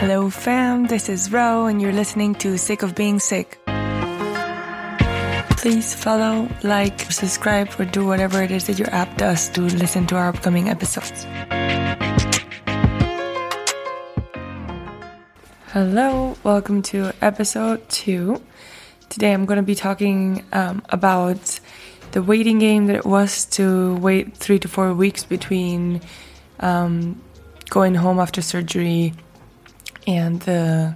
Hello, fam. This is Ro, and you're listening to Sick of Being Sick. Please follow, like, subscribe, or do whatever it is that your app does to listen to our upcoming episodes. Hello, welcome to episode two. Today I'm going to be talking um, about the waiting game that it was to wait three to four weeks between um, going home after surgery and the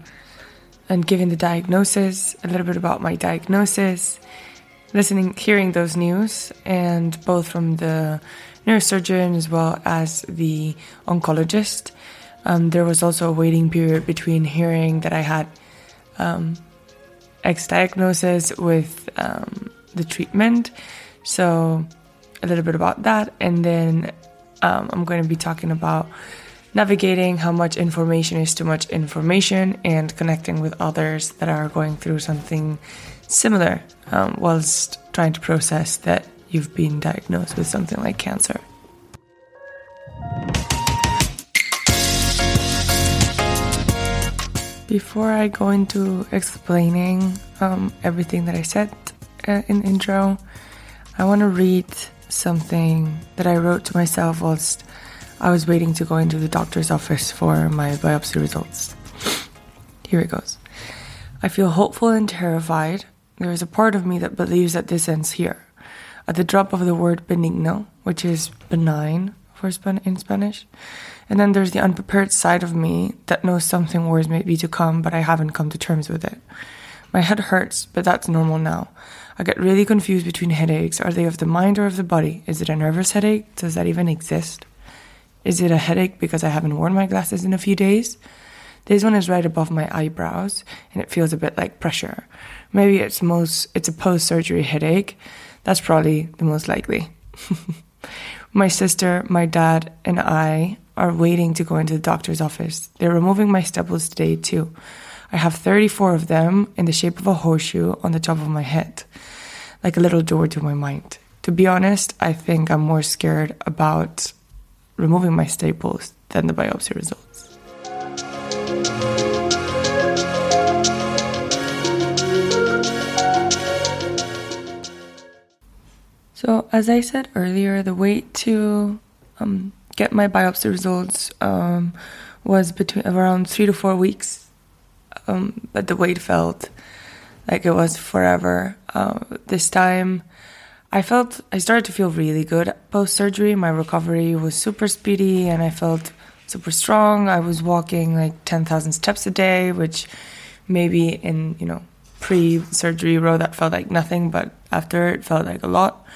and giving the diagnosis. A little bit about my diagnosis, listening, hearing those news, and both from the neurosurgeon as well as the oncologist. Um, there was also a waiting period between hearing that I had um, X diagnosis with um, the treatment. So, a little bit about that. And then um, I'm going to be talking about navigating how much information is too much information and connecting with others that are going through something similar um, whilst trying to process that you've been diagnosed with something like cancer. Before I go into explaining um, everything that I said uh, in intro, I want to read something that I wrote to myself whilst I was waiting to go into the doctor's office for my biopsy results. Here it goes. I feel hopeful and terrified. There is a part of me that believes that this ends here. At the drop of the word benigno, which is benign for Span- in Spanish, and then there's the unprepared side of me that knows something worse may be to come, but I haven't come to terms with it. My head hurts, but that's normal now. I get really confused between headaches. Are they of the mind or of the body? Is it a nervous headache? Does that even exist? Is it a headache because I haven't worn my glasses in a few days? This one is right above my eyebrows and it feels a bit like pressure. Maybe it's most it's a post-surgery headache. That's probably the most likely. my sister, my dad, and I are waiting to go into the doctor's office. They're removing my staples today, too. I have 34 of them in the shape of a horseshoe on the top of my head, like a little door to my mind. To be honest, I think I'm more scared about removing my staples than the biopsy results. So, as I said earlier, the wait to um, get my biopsy results um, was between around three to four weeks, um, but the wait felt like it was forever. Uh, this time, I felt I started to feel really good post surgery. My recovery was super speedy, and I felt super strong. I was walking like ten thousand steps a day, which maybe in you know pre surgery Ro that felt like nothing, but after it felt like a lot.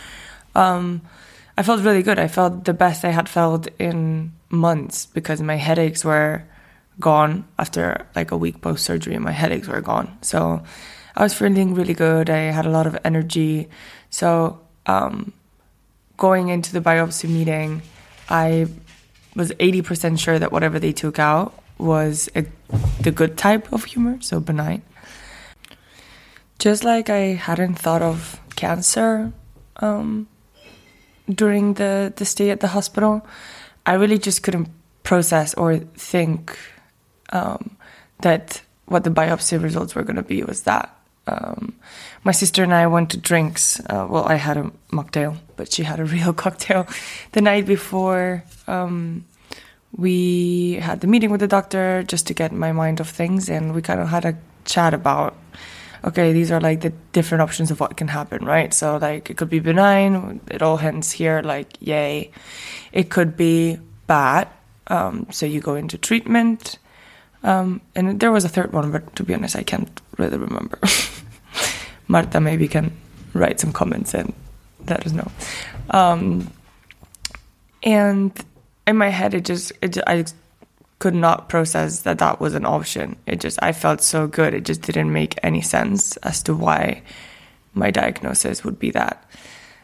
Um, I felt really good. I felt the best I had felt in months because my headaches were gone after like a week post surgery. My headaches were gone. So I was feeling really good. I had a lot of energy. So um, going into the biopsy meeting, I was 80% sure that whatever they took out was a, the good type of tumor, so benign. Just like I hadn't thought of cancer um, during the, the stay at the hospital, I really just couldn't process or think um, that what the biopsy results were going to be was that. Um, my sister and I went to drinks. Uh, well, I had a mocktail, but she had a real cocktail the night before. Um, we had the meeting with the doctor just to get my mind off things, and we kind of had a chat about okay, these are like the different options of what can happen, right? So like it could be benign, it all ends here, like yay. It could be bad, um, so you go into treatment. Um, and there was a third one, but to be honest, I can't really remember. Marta maybe can write some comments and let us know. Um, and in my head, it just, it, I could not process that that was an option. It just, I felt so good. It just didn't make any sense as to why my diagnosis would be that.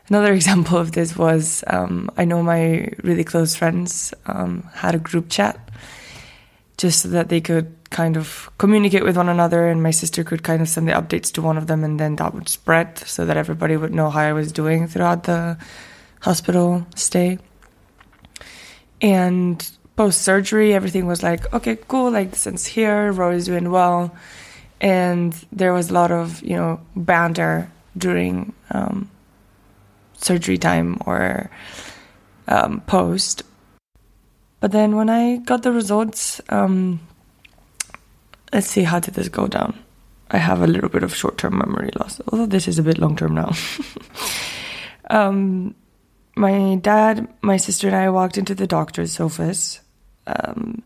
Another example of this was um, I know my really close friends um, had a group chat just so that they could kind of communicate with one another, and my sister could kind of send the updates to one of them, and then that would spread so that everybody would know how I was doing throughout the hospital stay. And post surgery, everything was like, okay, cool, like the sense here, Rory's doing well. And there was a lot of, you know, banter during um, surgery time or um, post. But then when I got the results, um, let's see, how did this go down? I have a little bit of short term memory loss, although this is a bit long term now. um, my dad, my sister, and I walked into the doctor's office. Um,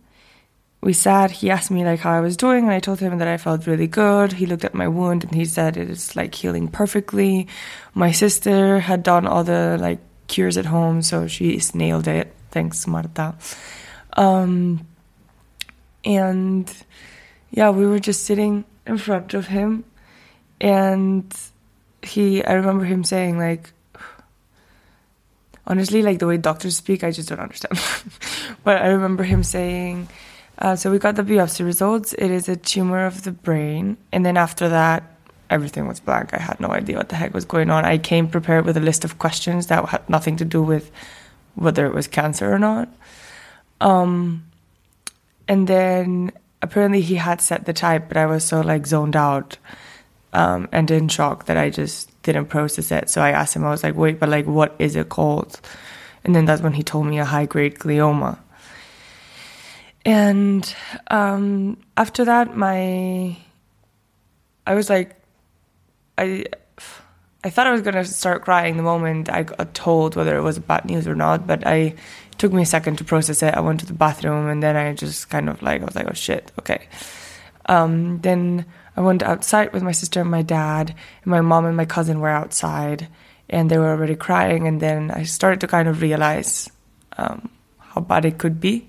we sat. He asked me like how I was doing, and I told him that I felt really good. He looked at my wound and he said it is like healing perfectly. My sister had done all the like cures at home, so she's nailed it. Thanks, Marta. Um, and yeah, we were just sitting in front of him, and he. I remember him saying like honestly, like the way doctors speak, I just don't understand. but I remember him saying, uh, so we got the biopsy results. It is a tumor of the brain. And then after that, everything was blank. I had no idea what the heck was going on. I came prepared with a list of questions that had nothing to do with whether it was cancer or not. Um, and then apparently he had set the type, but I was so like zoned out um, and in shock that I just didn't process it. So I asked him, I was like, wait, but like, what is it called? And then that's when he told me a high grade glioma. And um, after that, my, I was like, I, I thought I was gonna start crying the moment I got told whether it was bad news or not, but I took me a second to process it. I went to the bathroom and then I just kind of like I was like, oh shit, okay. Um, then I went outside with my sister and my dad, and my mom and my cousin were outside, and they were already crying. And then I started to kind of realize um, how bad it could be.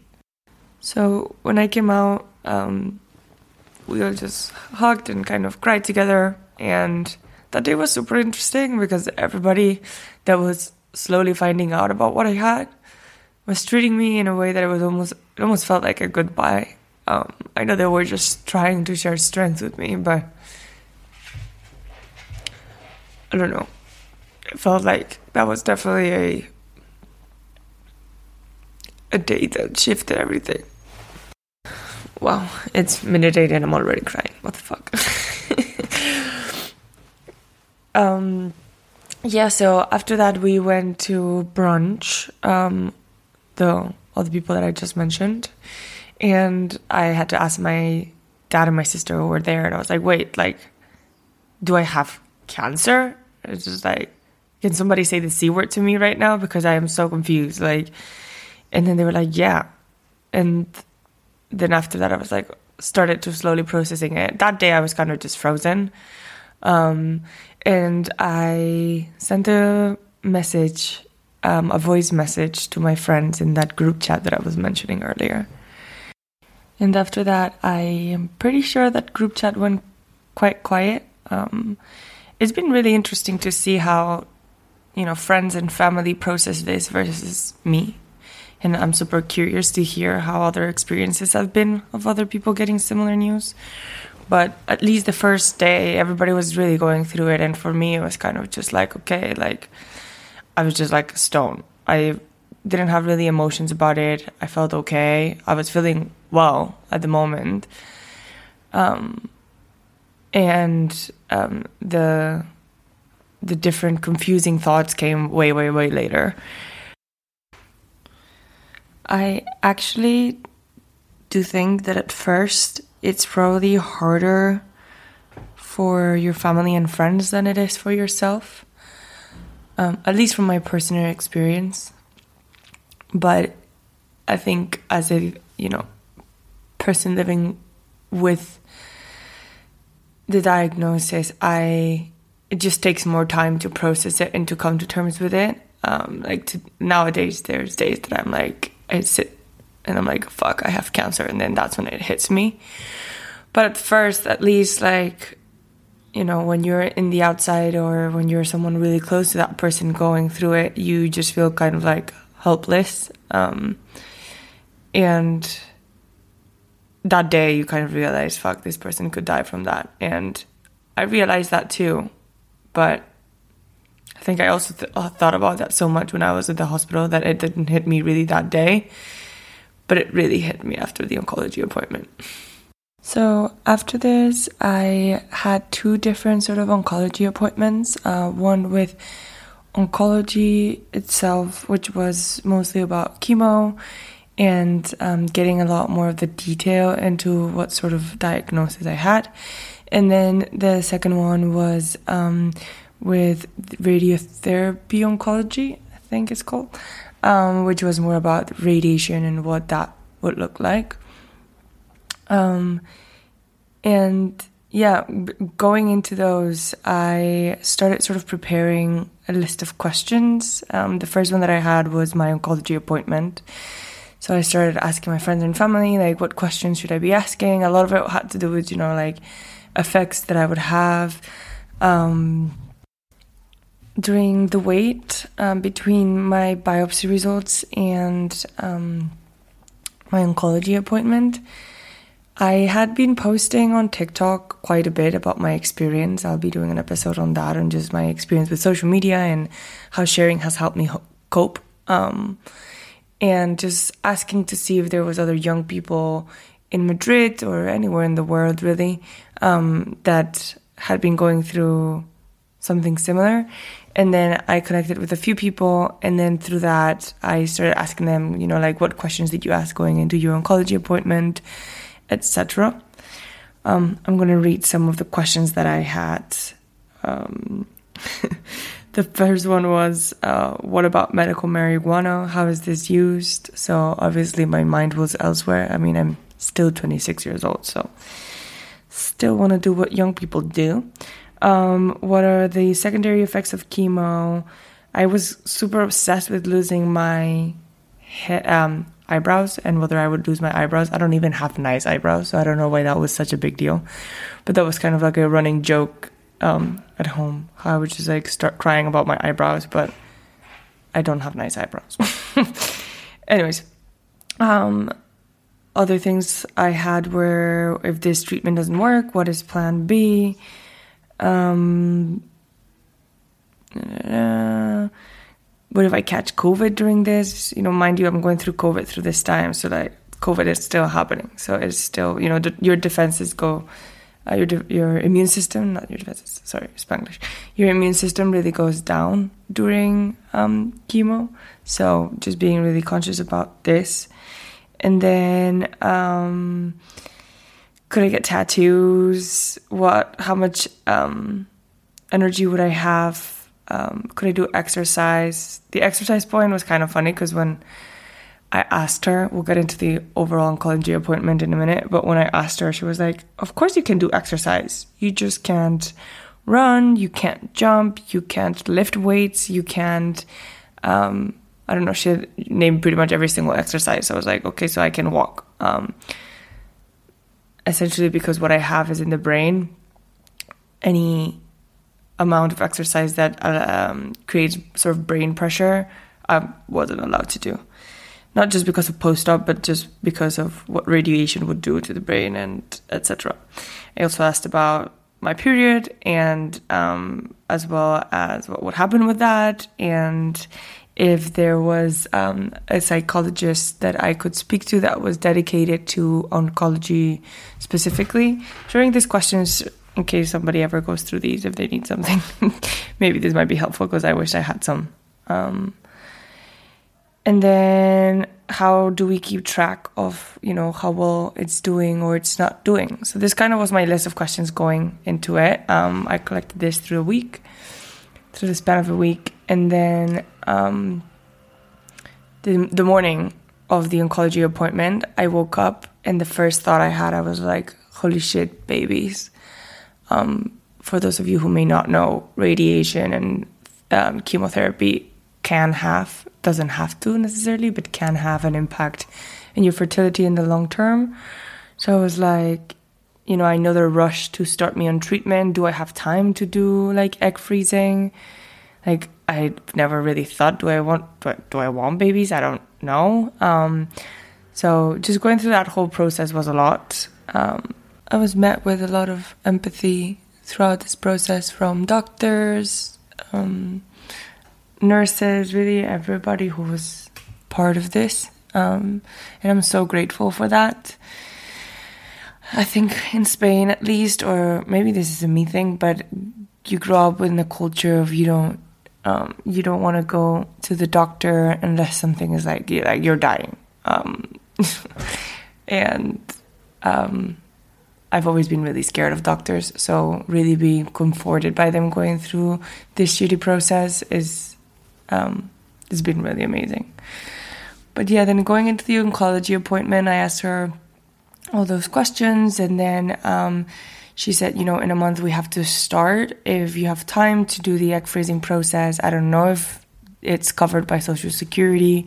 So when I came out, um, we all just hugged and kind of cried together. And that day was super interesting because everybody that was slowly finding out about what I had was treating me in a way that it was almost it almost felt like a goodbye. Um, I know they were just trying to share strength with me, but I don't know. It felt like that was definitely a a day that shifted everything. Wow, it's minute eight and I'm already crying. What the fuck? um, yeah. So after that, we went to brunch. Um, the all the people that I just mentioned and I had to ask my dad and my sister who were there, and I was like, wait, like, do I have cancer? It's just like, can somebody say the C word to me right now? Because I am so confused. Like, and then they were like, yeah. And then after that, I was like, started to slowly processing it. That day, I was kind of just frozen. Um, and I sent a message, um, a voice message to my friends in that group chat that I was mentioning earlier. And after that, I am pretty sure that group chat went quite quiet. Um, it's been really interesting to see how, you know, friends and family process this versus me. And I'm super curious to hear how other experiences have been of other people getting similar news. But at least the first day, everybody was really going through it. And for me, it was kind of just like, okay, like, I was just like a stone. I didn't have really emotions about it. I felt okay. I was feeling well at the moment. Um, and um, the the different confusing thoughts came way, way, way later. I actually do think that at first it's probably harder for your family and friends than it is for yourself. Um, at least from my personal experience. But I think as a you know person living with the diagnosis, I it just takes more time to process it and to come to terms with it. Um, like to, nowadays, there's days that I'm like I sit and I'm like, fuck, I have cancer, and then that's when it hits me. But at first, at least, like you know, when you're in the outside or when you're someone really close to that person going through it, you just feel kind of like helpless. Um, and that day, you kind of realize, fuck, this person could die from that. And I realized that too. But I think I also th- uh, thought about that so much when I was at the hospital that it didn't hit me really that day. But it really hit me after the oncology appointment. So after this, I had two different sort of oncology appointments. Uh, one with oncology itself, which was mostly about chemo and um, getting a lot more of the detail into what sort of diagnosis I had. And then the second one was um, with radiotherapy oncology, I think it's called, um, which was more about radiation and what that would look like. Um, and yeah, going into those, I started sort of preparing a list of questions. Um, the first one that I had was my oncology appointment. So I started asking my friends and family, like, what questions should I be asking? A lot of it had to do with, you know, like effects that I would have. Um, during the wait um, between my biopsy results and um, my oncology appointment, I had been posting on TikTok quite a bit about my experience. I'll be doing an episode on that and just my experience with social media and how sharing has helped me ho- cope. Um, and just asking to see if there was other young people in Madrid or anywhere in the world really um, that had been going through something similar. And then I connected with a few people, and then through that, I started asking them, you know, like what questions did you ask going into your oncology appointment, etc. Um, I'm going to read some of the questions that I had. Um, the first one was, uh, "What about medical marijuana? How is this used?" So obviously, my mind was elsewhere. I mean, I'm still 26 years old, so still want to do what young people do. Um, what are the secondary effects of chemo? I was super obsessed with losing my he- um, eyebrows and whether I would lose my eyebrows. I don't even have nice eyebrows, so I don't know why that was such a big deal. But that was kind of like a running joke um, at home. I would just like start crying about my eyebrows, but I don't have nice eyebrows. Anyways, um, other things I had were if this treatment doesn't work, what is plan B? Um, uh, what if I catch COVID during this? You know, mind you, I'm going through COVID through this time, so like COVID is still happening. So it's still, you know, your defenses go, uh, your de- your immune system, not your defenses. Sorry, Spanglish. Your immune system really goes down during um, chemo. So just being really conscious about this, and then. Um, could I get tattoos? What? How much um, energy would I have? Um, could I do exercise? The exercise point was kind of funny because when I asked her, we'll get into the overall oncology appointment in a minute, but when I asked her, she was like, Of course you can do exercise. You just can't run, you can't jump, you can't lift weights, you can't. Um, I don't know, she named pretty much every single exercise. So I was like, Okay, so I can walk. Um, essentially because what I have is in the brain. Any amount of exercise that um, creates sort of brain pressure, I wasn't allowed to do. Not just because of post-op, but just because of what radiation would do to the brain and etc. I also asked about my period and um, as well as what would happen with that and if there was um, a psychologist that I could speak to that was dedicated to oncology specifically. During these questions, in case somebody ever goes through these, if they need something, maybe this might be helpful because I wish I had some. Um, and then how do we keep track of you know how well it's doing or it's not doing so this kind of was my list of questions going into it um, i collected this through a week through the span of a week and then um, the, the morning of the oncology appointment, I woke up and the first thought I had, I was like, holy shit, babies. Um, for those of you who may not know, radiation and um, chemotherapy can have, doesn't have to necessarily, but can have an impact in your fertility in the long term. So I was like, you know, I know they're rushed to start me on treatment. Do I have time to do like egg freezing? Like I never really thought, do I want do I, do I want babies? I don't know. Um, so just going through that whole process was a lot. Um, I was met with a lot of empathy throughout this process from doctors, um, nurses, really everybody who was part of this Um, and I'm so grateful for that. I think in Spain, at least, or maybe this is a me thing, but you grow up in the culture of you don't um, you don't want to go to the doctor unless something is like you're, like you're dying. Um, and um, I've always been really scared of doctors, so really being comforted by them going through this shitty process is um, has been really amazing. But yeah, then going into the oncology appointment, I asked her all those questions, and then um, she said, you know, in a month we have to start. If you have time to do the egg freezing process, I don't know if it's covered by Social Security.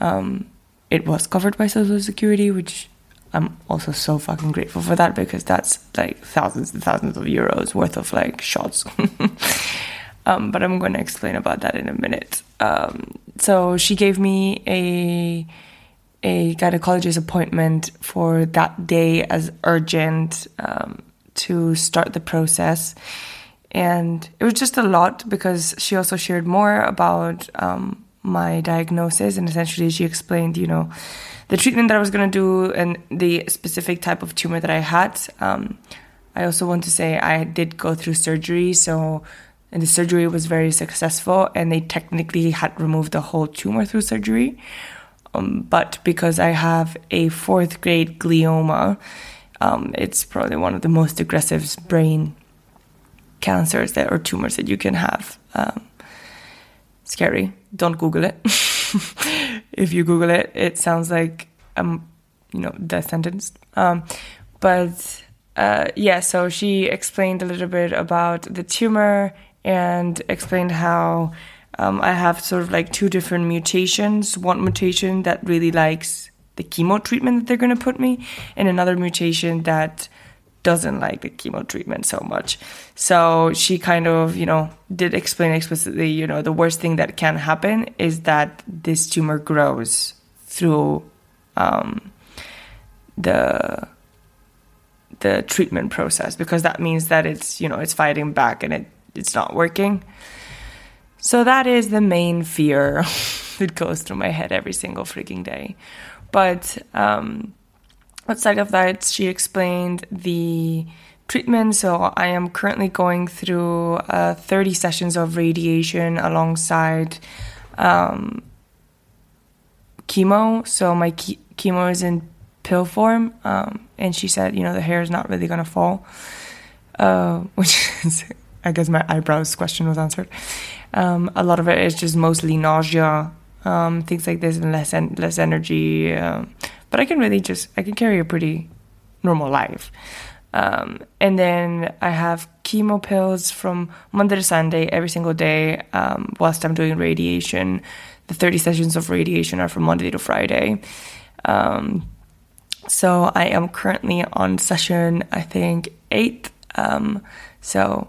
Um, it was covered by Social Security, which I'm also so fucking grateful for that because that's like thousands and thousands of euros worth of like shots. um, but I'm going to explain about that in a minute. Um, so she gave me a a gynecologist appointment for that day as urgent um, to start the process. And it was just a lot because she also shared more about um, my diagnosis and essentially she explained, you know, the treatment that I was going to do and the specific type of tumor that I had. Um, I also want to say I did go through surgery, so and the surgery was very successful, and they technically had removed the whole tumor through surgery. Um, but because I have a fourth grade glioma, um, it's probably one of the most aggressive brain cancers that or tumors that you can have. Um, scary. Don't Google it. if you Google it, it sounds like um, you know, death sentence. Um, but uh, yeah, so she explained a little bit about the tumor and explained how um, I have sort of like two different mutations. One mutation that really likes the chemo treatment that they're going to put me, and another mutation that doesn't like the chemo treatment so much. So she kind of, you know, did explain explicitly, you know, the worst thing that can happen is that this tumor grows through um, the the treatment process because that means that it's you know it's fighting back and it it's not working. So that is the main fear that goes through my head every single freaking day. But um, outside of that, she explained the treatment. So I am currently going through uh, 30 sessions of radiation alongside um, chemo. So my ke- chemo is in pill form, um, and she said, you know, the hair is not really gonna fall, uh, which is, I guess, my eyebrows question was answered. Um, a lot of it is just mostly nausea, um, things like this, and less en- less energy. Um, but I can really just I can carry a pretty normal life. Um, and then I have chemo pills from Monday to Sunday every single day um, whilst I'm doing radiation. The 30 sessions of radiation are from Monday to Friday. Um, so I am currently on session, I think, eight. Um, so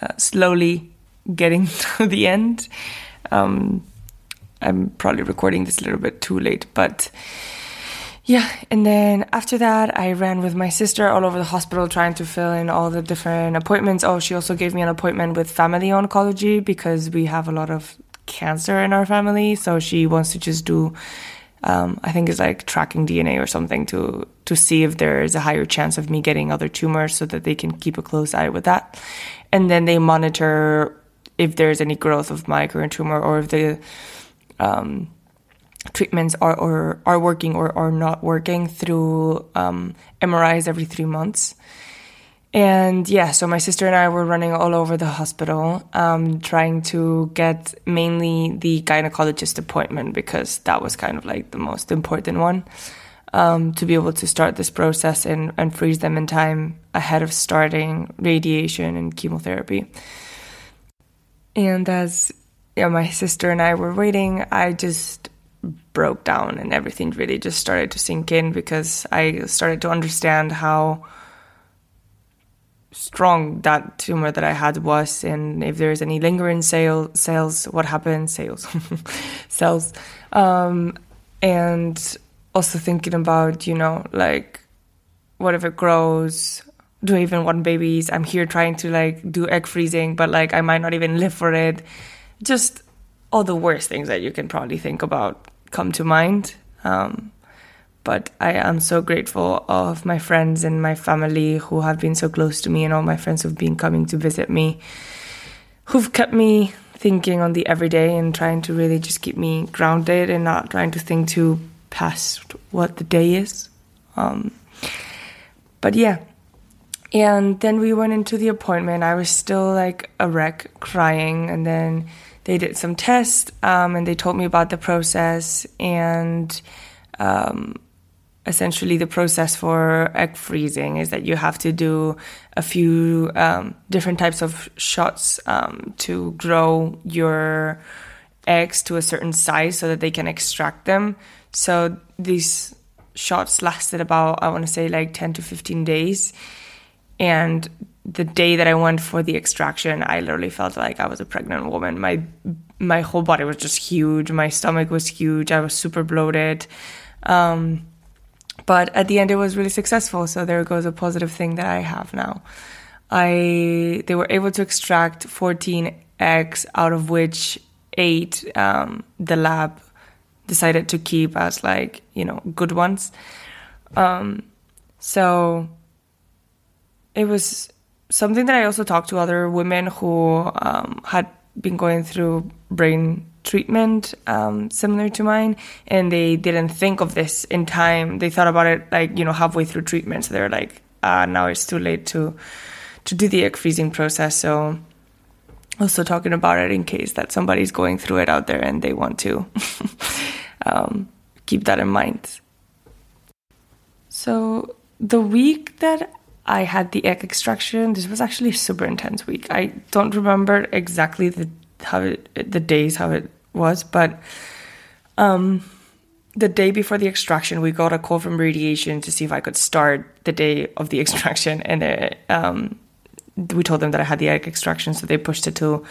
uh, slowly getting to the end. Um, I'm probably recording this a little bit too late, but yeah, and then after that, I ran with my sister all over the hospital trying to fill in all the different appointments. Oh, she also gave me an appointment with family oncology because we have a lot of cancer in our family. So she wants to just do, um, I think it's like tracking DNA or something to to see if there is a higher chance of me getting other tumors, so that they can keep a close eye with that. And then they monitor if there's any growth of my current tumor or if the um, treatments are or are working or are not working through um, MRIs every three months. And yeah, so my sister and I were running all over the hospital, um, trying to get mainly the gynecologist appointment because that was kind of like the most important one um, to be able to start this process and, and freeze them in time ahead of starting radiation and chemotherapy. And as yeah, my sister and I were waiting, I just broke down and everything really just started to sink in because I started to understand how strong that tumor that I had was and if there's any lingering cell, cells, what happens, sales, cells. Um, and also thinking about, you know, like, what if it grows? Do I even want babies? I'm here trying to like do egg freezing, but like I might not even live for it. Just all the worst things that you can probably think about come to mind. Um, but I am so grateful of my friends and my family who have been so close to me and all my friends who've been coming to visit me, who've kept me thinking on the everyday and trying to really just keep me grounded and not trying to think too past what the day is. Um, but yeah. And then we went into the appointment. I was still like a wreck, crying. And then they did some tests um, and they told me about the process and um, essentially the process for egg freezing is that you have to do a few um, different types of shots um, to grow your eggs to a certain size so that they can extract them. So these shots lasted about, I want to say, like 10 to 15 days. And the day that I went for the extraction, I literally felt like I was a pregnant woman. My my whole body was just huge. My stomach was huge. I was super bloated. Um, but at the end, it was really successful. So there goes a positive thing that I have now. I they were able to extract 14 eggs, out of which eight um, the lab decided to keep as like you know good ones. Um, so it was something that I also talked to other women who um, had been going through brain treatment um, similar to mine and they didn't think of this in time. They thought about it like you know halfway through treatment. So they're like ah now it's too late to to do the egg freezing process. So also talking about it in case that somebody's going through it out there and they want to um, keep that in mind. So the week that I had the egg extraction. This was actually a super intense week. I don't remember exactly the how it, the days how it was, but um, the day before the extraction, we got a call from radiation to see if I could start the day of the extraction, and it, um, we told them that I had the egg extraction, so they pushed it to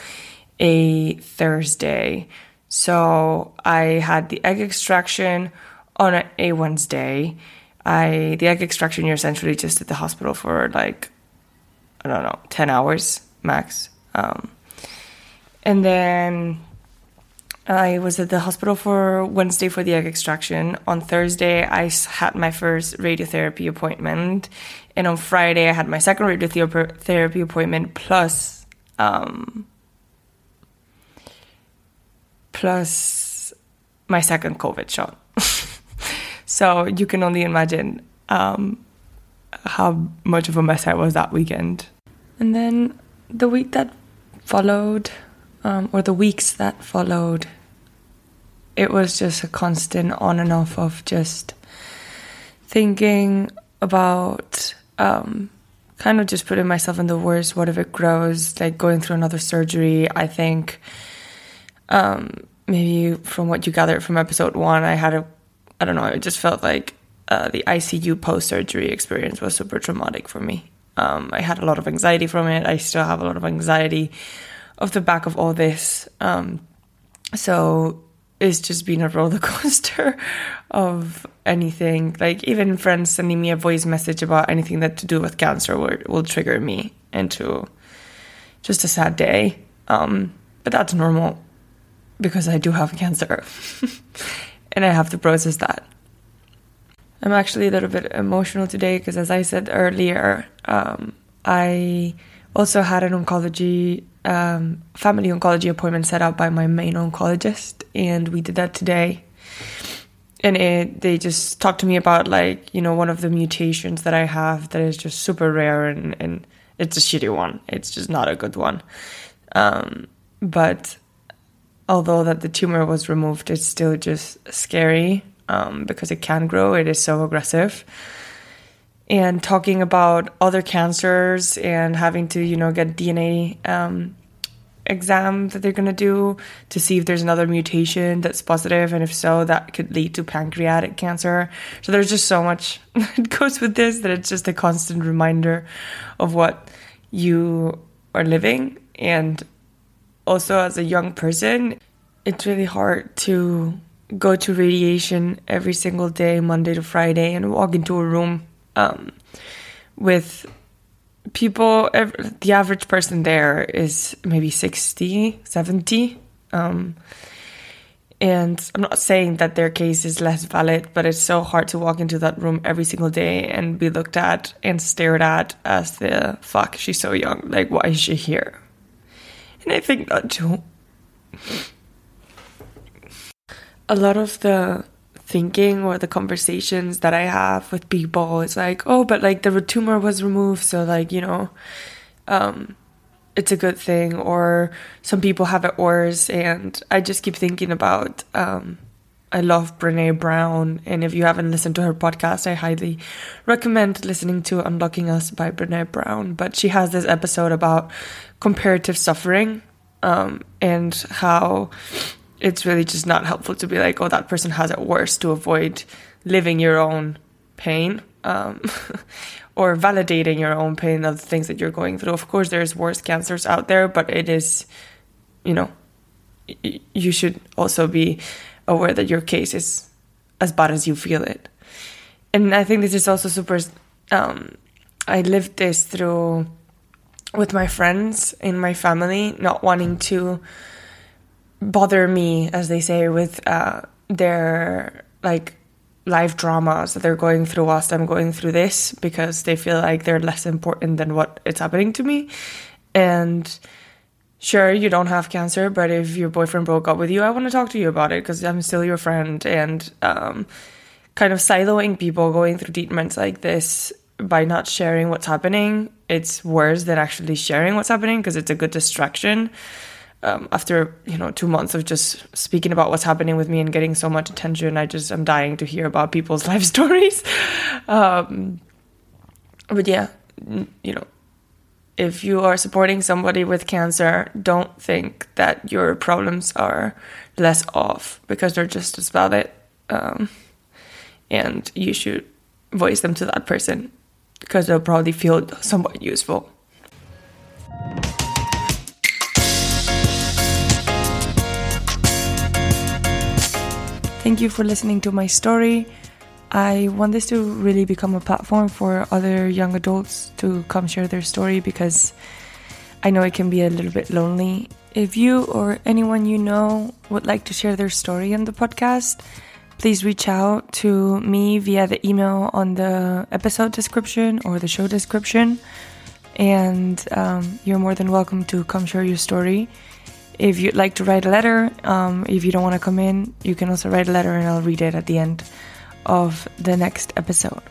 a Thursday. So I had the egg extraction on a Wednesday. I the egg extraction you're essentially just at the hospital for like I don't know ten hours max. Um, and then I was at the hospital for Wednesday for the egg extraction. On Thursday, I had my first radiotherapy appointment. And on Friday, I had my second radiotherapy appointment plus, um, plus my second COVID shot. So you can only imagine um, how much of a mess I was that weekend. And then the week that followed, um, or the weeks that followed, it was just a constant on and off of just thinking about um, kind of just putting myself in the worst. What if it grows? Like going through another surgery. I think um, maybe from what you gathered from episode one, I had a, I don't know, it just felt like uh, the ICU post surgery experience was super traumatic for me. Um, I had a lot of anxiety from it. I still have a lot of anxiety off the back of all this. Um, so it's just been a roller coaster of anything. Like even friends sending me a voice message about anything that to do with cancer will, will trigger me into just a sad day. Um, but that's normal because I do have cancer and I have to process that. I'm actually a little bit emotional today because, as I said earlier, um, I also had an oncology um, family oncology appointment set up by my main oncologist, and we did that today. And it, they just talked to me about like you know one of the mutations that I have that is just super rare and, and it's a shitty one. It's just not a good one. Um, but although that the tumor was removed, it's still just scary um, because it can grow. It is so aggressive and talking about other cancers and having to, you know, get DNA um, exam that they're going to do to see if there's another mutation that's positive and if so that could lead to pancreatic cancer so there's just so much that goes with this that it's just a constant reminder of what you are living and also as a young person it's really hard to go to radiation every single day monday to friday and walk into a room um, with people the average person there is maybe 60 70 um, and I'm not saying that their case is less valid, but it's so hard to walk into that room every single day and be looked at and stared at as the fuck, she's so young. Like, why is she here? And I think that too. A lot of the thinking or the conversations that I have with people is like, oh, but like the tumor was removed, so like, you know, um, it's a good thing or some people have it worse and i just keep thinking about um, i love brene brown and if you haven't listened to her podcast i highly recommend listening to unlocking us by brene brown but she has this episode about comparative suffering um, and how it's really just not helpful to be like oh that person has it worse to avoid living your own pain um, or validating your own pain of the things that you're going through. Of course, there's worse cancers out there, but it is, you know, you should also be aware that your case is as bad as you feel it. And I think this is also super. Um, I lived this through with my friends in my family, not wanting to bother me, as they say, with uh, their like life dramas that they're going through whilst I'm going through this because they feel like they're less important than what it's happening to me. And sure, you don't have cancer, but if your boyfriend broke up with you, I want to talk to you about it because I'm still your friend. And um, kind of siloing people going through treatments like this by not sharing what's happening, it's worse than actually sharing what's happening because it's a good distraction um, after you know two months of just speaking about what's happening with me and getting so much attention, I just am dying to hear about people's life stories. Um, but yeah, you know, if you are supporting somebody with cancer, don't think that your problems are less off because they're just as valid, um, and you should voice them to that person because they'll probably feel somewhat useful. Thank you for listening to my story. I want this to really become a platform for other young adults to come share their story because I know it can be a little bit lonely. If you or anyone you know would like to share their story on the podcast, please reach out to me via the email on the episode description or the show description. And um, you're more than welcome to come share your story. If you'd like to write a letter, um, if you don't want to come in, you can also write a letter and I'll read it at the end of the next episode.